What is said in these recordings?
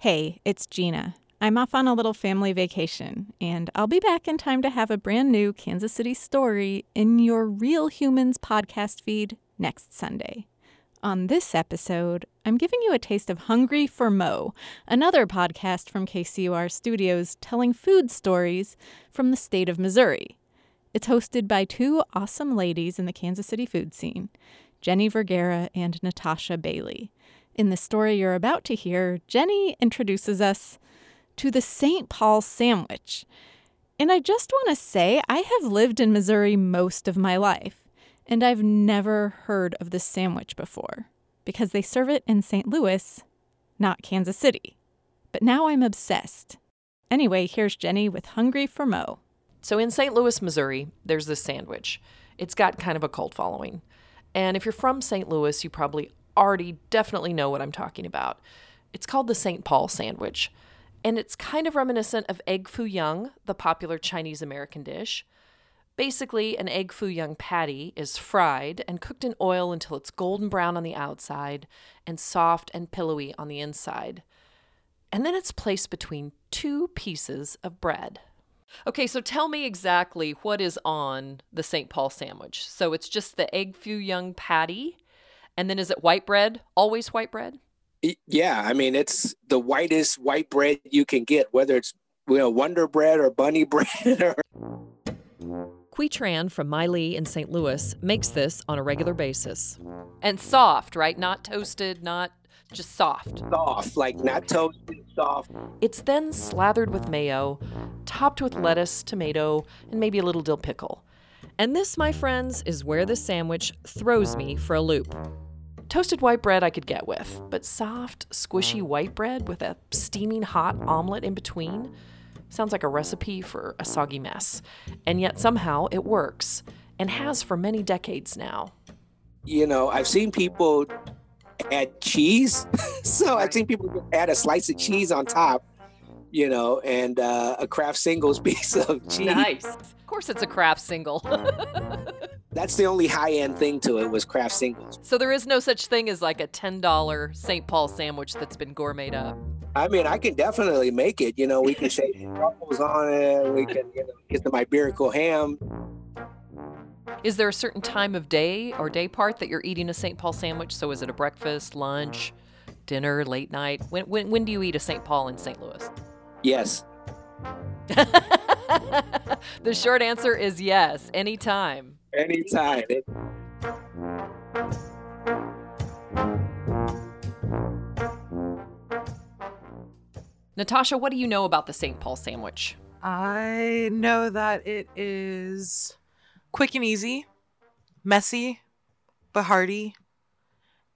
Hey, it's Gina. I'm off on a little family vacation, and I'll be back in time to have a brand new Kansas City story in your Real Humans podcast feed next Sunday. On this episode, I'm giving you a taste of Hungry for Mo, another podcast from KCUR Studios telling food stories from the state of Missouri. It's hosted by two awesome ladies in the Kansas City food scene, Jenny Vergara and Natasha Bailey. In the story you're about to hear, Jenny introduces us to the St. Paul sandwich. And I just want to say, I have lived in Missouri most of my life, and I've never heard of this sandwich before because they serve it in St. Louis, not Kansas City. But now I'm obsessed. Anyway, here's Jenny with Hungry for Mo. So in St. Louis, Missouri, there's this sandwich. It's got kind of a cult following. And if you're from St. Louis, you probably already definitely know what I'm talking about. It's called the St. Paul sandwich. And it's kind of reminiscent of egg foo young, the popular Chinese American dish. Basically, an egg foo young patty is fried and cooked in oil until it's golden brown on the outside and soft and pillowy on the inside. And then it's placed between two pieces of bread. Okay, so tell me exactly what is on the St. Paul sandwich. So it's just the egg foo young patty, and then is it white bread? Always white bread? Yeah, I mean it's the whitest white bread you can get, whether it's you know, Wonder Bread or Bunny Bread. Or... Quy Tran from Mai Lee in St. Louis makes this on a regular basis. And soft, right? Not toasted, not just soft. Soft, like not toasted, soft. It's then slathered with mayo, topped with lettuce, tomato, and maybe a little dill pickle. And this, my friends, is where the sandwich throws me for a loop. Toasted white bread I could get with, but soft, squishy white bread with a steaming hot omelet in between sounds like a recipe for a soggy mess. And yet somehow it works, and has for many decades now. You know, I've seen people add cheese. so I've seen people add a slice of cheese on top, you know, and uh, a Kraft Singles piece of cheese. Nice. Of course, it's a Kraft Single. That's the only high end thing to it was Kraft Singles. So there is no such thing as like a $10 St. Paul sandwich that's been gourmeted up. I mean, I can definitely make it. You know, we can shave truffles on it. We can, you know, get the Iberico ham. Is there a certain time of day or day part that you're eating a St. Paul sandwich? So is it a breakfast, lunch, dinner, late night? When, when, when do you eat a St. Paul in St. Louis? Yes. the short answer is yes, anytime. Anytime. Natasha, what do you know about the St. Paul sandwich? I know that it is quick and easy, messy, but hearty.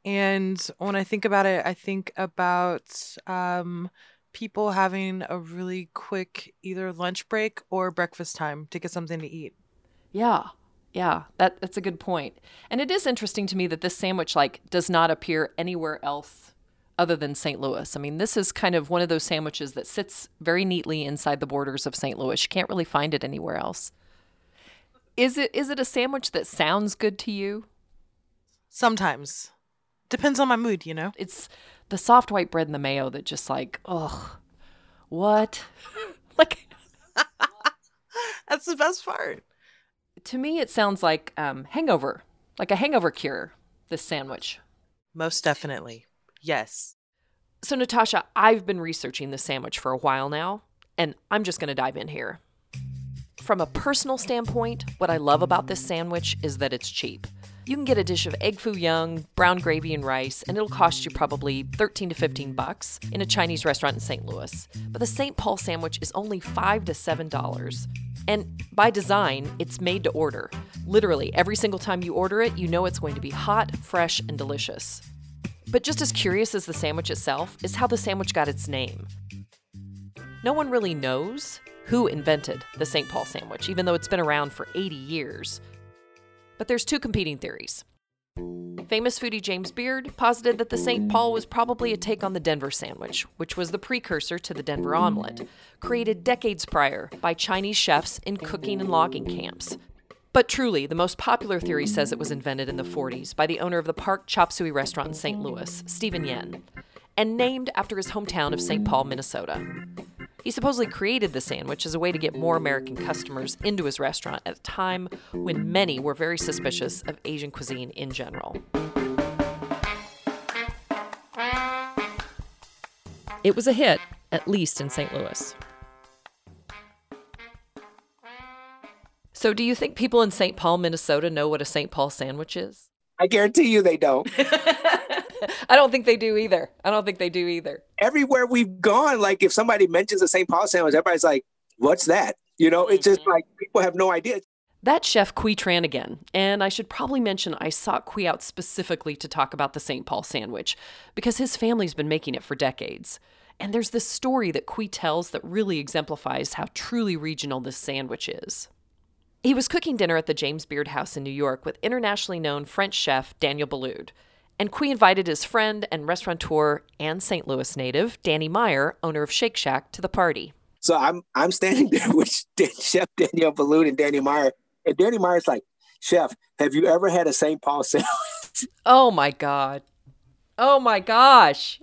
And when I think about it, I think about um, people having a really quick either lunch break or breakfast time to get something to eat. Yeah. Yeah, that that's a good point. And it is interesting to me that this sandwich like does not appear anywhere else other than St. Louis. I mean, this is kind of one of those sandwiches that sits very neatly inside the borders of St. Louis. You can't really find it anywhere else. Is it is it a sandwich that sounds good to you? Sometimes. Depends on my mood, you know. It's the soft white bread and the mayo that just like, ugh. What? like That's the best part to me, it sounds like um, hangover, like a hangover cure. This sandwich. Most definitely, yes. So, Natasha, I've been researching this sandwich for a while now, and I'm just going to dive in here. From a personal standpoint, what I love about this sandwich is that it's cheap. You can get a dish of egg foo young, brown gravy, and rice, and it'll cost you probably 13 to 15 bucks in a Chinese restaurant in St. Louis. But the St. Paul sandwich is only 5 to $7. And by design, it's made to order. Literally, every single time you order it, you know it's going to be hot, fresh, and delicious. But just as curious as the sandwich itself is how the sandwich got its name. No one really knows who invented the St. Paul sandwich, even though it's been around for 80 years. But there's two competing theories. Famous foodie James Beard posited that the St. Paul was probably a take on the Denver sandwich, which was the precursor to the Denver omelet, created decades prior by Chinese chefs in cooking and logging camps. But truly, the most popular theory says it was invented in the 40s by the owner of the Park Chop Suey restaurant in St. Louis, Stephen Yen. and named after his hometown of St. Paul, Minnesota. He supposedly created the sandwich as a way to get more American customers into his restaurant at a time when many were very suspicious of Asian cuisine in general. It was a hit, at least in St. Louis. So, do you think people in St. Paul, Minnesota know what a St. Paul sandwich is? I guarantee you they don't. I don't think they do either. I don't think they do either. Everywhere we've gone, like if somebody mentions a St. Paul sandwich, everybody's like, what's that? You know, it's just mm-hmm. like people have no idea. That's Chef Quy Tran again. And I should probably mention I sought Quy out specifically to talk about the St. Paul sandwich because his family's been making it for decades. And there's this story that Quy tells that really exemplifies how truly regional this sandwich is. He was cooking dinner at the James Beard House in New York with internationally known French chef Daniel Boulud. And Quy invited his friend and restaurateur and St. Louis native, Danny Meyer, owner of Shake Shack, to the party. So I'm I'm standing there with Chef Daniel Boulud and Danny Meyer. And Danny Meyer's like, Chef, have you ever had a St. Paul sandwich? Oh my God. Oh my gosh.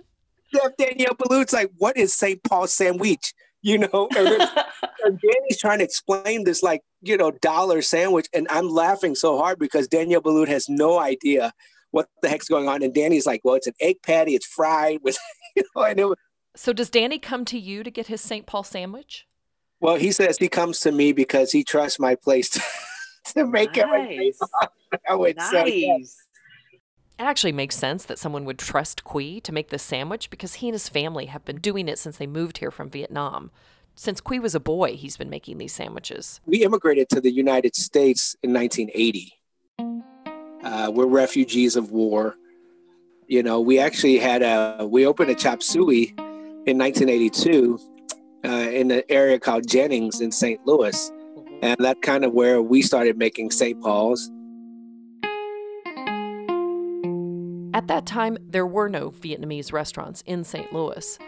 Chef Daniel Boulud's like, what is St. Paul sandwich? You know, and, then, and Danny's trying to explain this like, you know, dollar sandwich. And I'm laughing so hard because Daniel Boulud has no idea what the heck's going on. And Danny's like, well, it's an egg patty, it's fried with, you know, and it So does Danny come to you to get his St. Paul sandwich? well, he says he comes to me because he trusts my place to, to make everything. I would say, yes. nice. It actually makes sense that someone would trust Quy to make this sandwich because he and his family have been doing it since they moved here from Vietnam. Since Quy was a boy, he's been making these sandwiches. we immigrated to the United States in 1980. Uh, we're refugees of war. You know, we actually had a we opened a chop suey in 1982 uh, in an area called Jennings in St. Louis, and that kind of where we started making St. Paul's. At that time, there were no Vietnamese restaurants in St. Louis,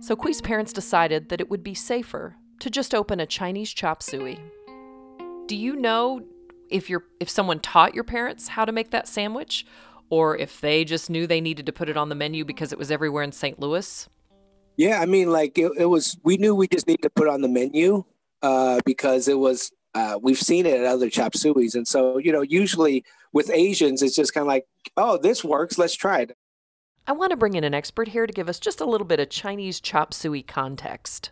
so Quy's parents decided that it would be safer to just open a Chinese chop suey. Do you know if your if someone taught your parents how to make that sandwich, or if they just knew they needed to put it on the menu because it was everywhere in St. Louis? Yeah, I mean, like it, it was. We knew we just needed to put it on the menu uh, because it was. Uh, we've seen it at other chop sueys, and so you know, usually with Asians, it's just kind of like, oh, this works. Let's try it. I want to bring in an expert here to give us just a little bit of Chinese chop suey context.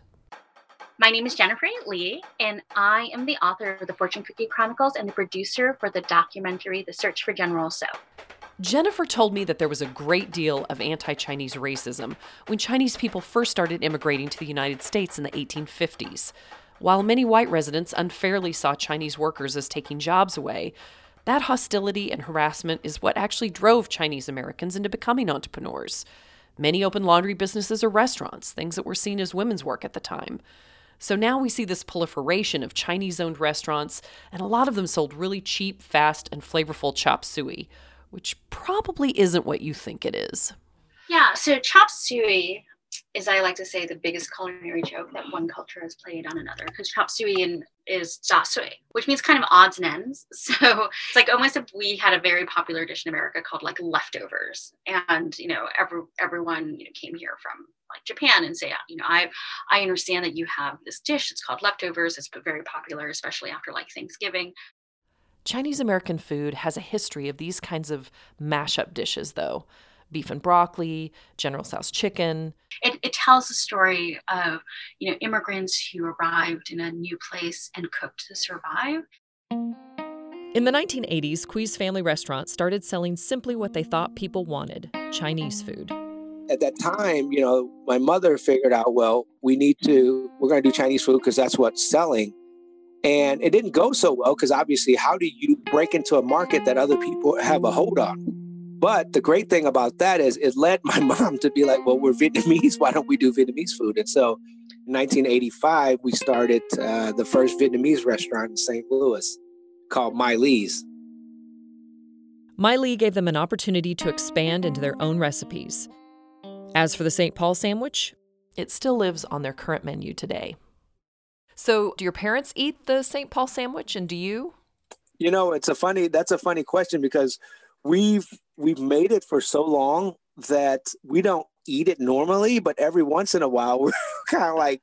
My name is Jennifer Lee, and I am the author of the Fortune Cookie Chronicles and the producer for the documentary The Search for General Tso. Jennifer told me that there was a great deal of anti Chinese racism when Chinese people first started immigrating to the United States in the 1850s. While many white residents unfairly saw Chinese workers as taking jobs away, that hostility and harassment is what actually drove Chinese Americans into becoming entrepreneurs. Many opened laundry businesses or restaurants, things that were seen as women's work at the time. So now we see this proliferation of Chinese owned restaurants, and a lot of them sold really cheap, fast, and flavorful chop suey, which probably isn't what you think it is. Yeah, so chop suey is, I like to say, the biggest culinary joke that one culture has played on another. Because chop suey in, is jia sui, which means kind of odds and ends. So it's like almost if we had a very popular dish in America called like leftovers, and you know, every everyone you know came here from like Japan and say, uh, you know, I I understand that you have this dish. It's called leftovers. It's very popular, especially after like Thanksgiving. Chinese American food has a history of these kinds of mashup dishes, though beef and broccoli, General Tso's chicken. Tells the story of you know immigrants who arrived in a new place and cooked to survive. In the 1980s, Quy's family restaurant started selling simply what they thought people wanted Chinese food. At that time, you know, my mother figured out, well, we need to, we're going to do Chinese food because that's what's selling. And it didn't go so well because obviously, how do you break into a market that other people have a hold on? But the great thing about that is it led my mom to be like, well, we're Vietnamese. Why don't we do Vietnamese food? And so in 1985, we started uh, the first Vietnamese restaurant in St. Louis called Mai Lee's. My Lee gave them an opportunity to expand into their own recipes. As for the St. Paul sandwich, it still lives on their current menu today. So, do your parents eat the St. Paul sandwich and do you? You know, it's a funny that's a funny question because we've we've made it for so long that we don't eat it normally, but every once in a while we're kind of like,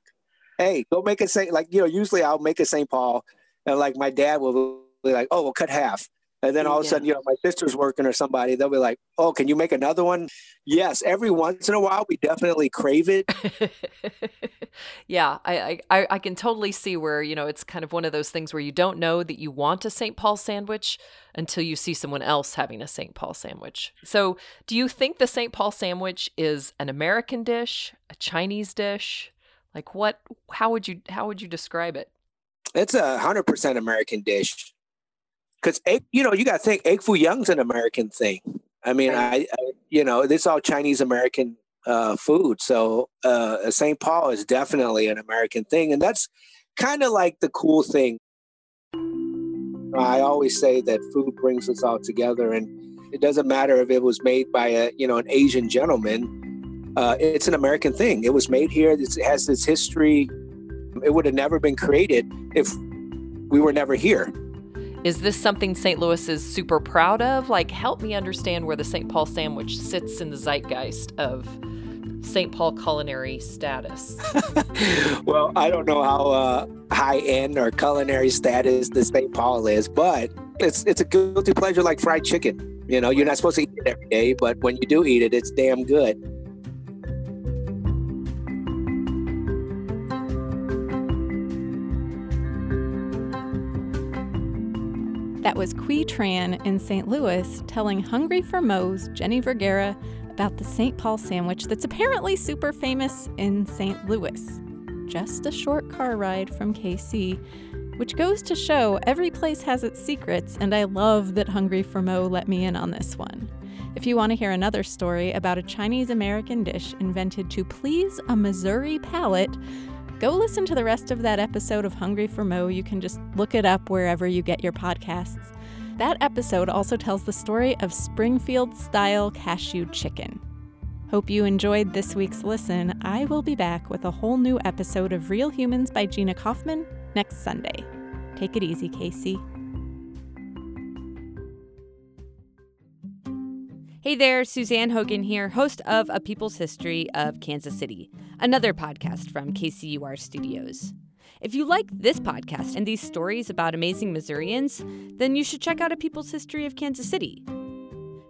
hey, go make a St. Like, you know, usually I'll make a St. Paul and like my dad will be like, oh, we'll cut half. And then all of a sudden, you know, my sister's working or somebody, they'll be like, oh, can you make another one? Yes, every once in a while, we definitely crave it. yeah, I, I, I can totally see where, you know, it's kind of one of those things where you don't know that you want a St. Paul sandwich until you see someone else having a St. Paul sandwich. So, do you think the St. Paul sandwich is an American dish, a Chinese dish? Like what how would you how would you describe it? It's a hundred percent American dish because you know you got to think egg foo young's an American thing. I mean, right. I, I, you know this all Chinese American uh, food, so uh, St. Paul is definitely an American thing, and that's kind of like the cool thing. I always say that food brings us all together, and it doesn't matter if it was made by a you know an Asian gentleman. Uh, it's an American thing. It was made here. It has this history. It would have never been created if we were never here. Is this something St. Louis is super proud of? Like, help me understand where the St. Paul sandwich sits in the zeitgeist of St. Paul culinary status. well, I don't know how uh, high end or culinary status the St. Paul is, but it's it's a guilty pleasure like fried chicken. You know, you're not supposed to eat it every day, but when you do eat it, it's damn good. That was Quy Tran in St. Louis telling Hungry for Mo's Jenny Vergara about the St. Paul sandwich that's apparently super famous in St. Louis. Just a short car ride from KC, which goes to show every place has its secrets, and I love that Hungry for Mo let me in on this one. If you want to hear another story about a Chinese American dish invented to please a Missouri palate, go listen to the rest of that episode of Hungry for Mo. You can just look it up wherever you get your podcasts. That episode also tells the story of Springfield style cashew chicken. Hope you enjoyed this week's listen. I will be back with a whole new episode of Real Humans by Gina Kaufman next Sunday. Take it easy, Casey. Hey there, Suzanne Hogan here, host of A People's History of Kansas City, another podcast from KCUR Studios. If you like this podcast and these stories about amazing Missourians, then you should check out A People's History of Kansas City,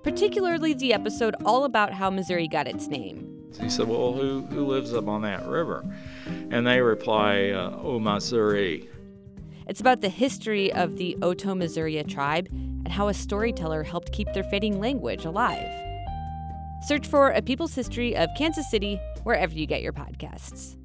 particularly the episode all about how Missouri got its name. He said, Well, who, who lives up on that river? And they reply, uh, Oh, Missouri. It's about the history of the Oto Missouri tribe and how a storyteller helped keep their fading language alive. Search for A People's History of Kansas City wherever you get your podcasts.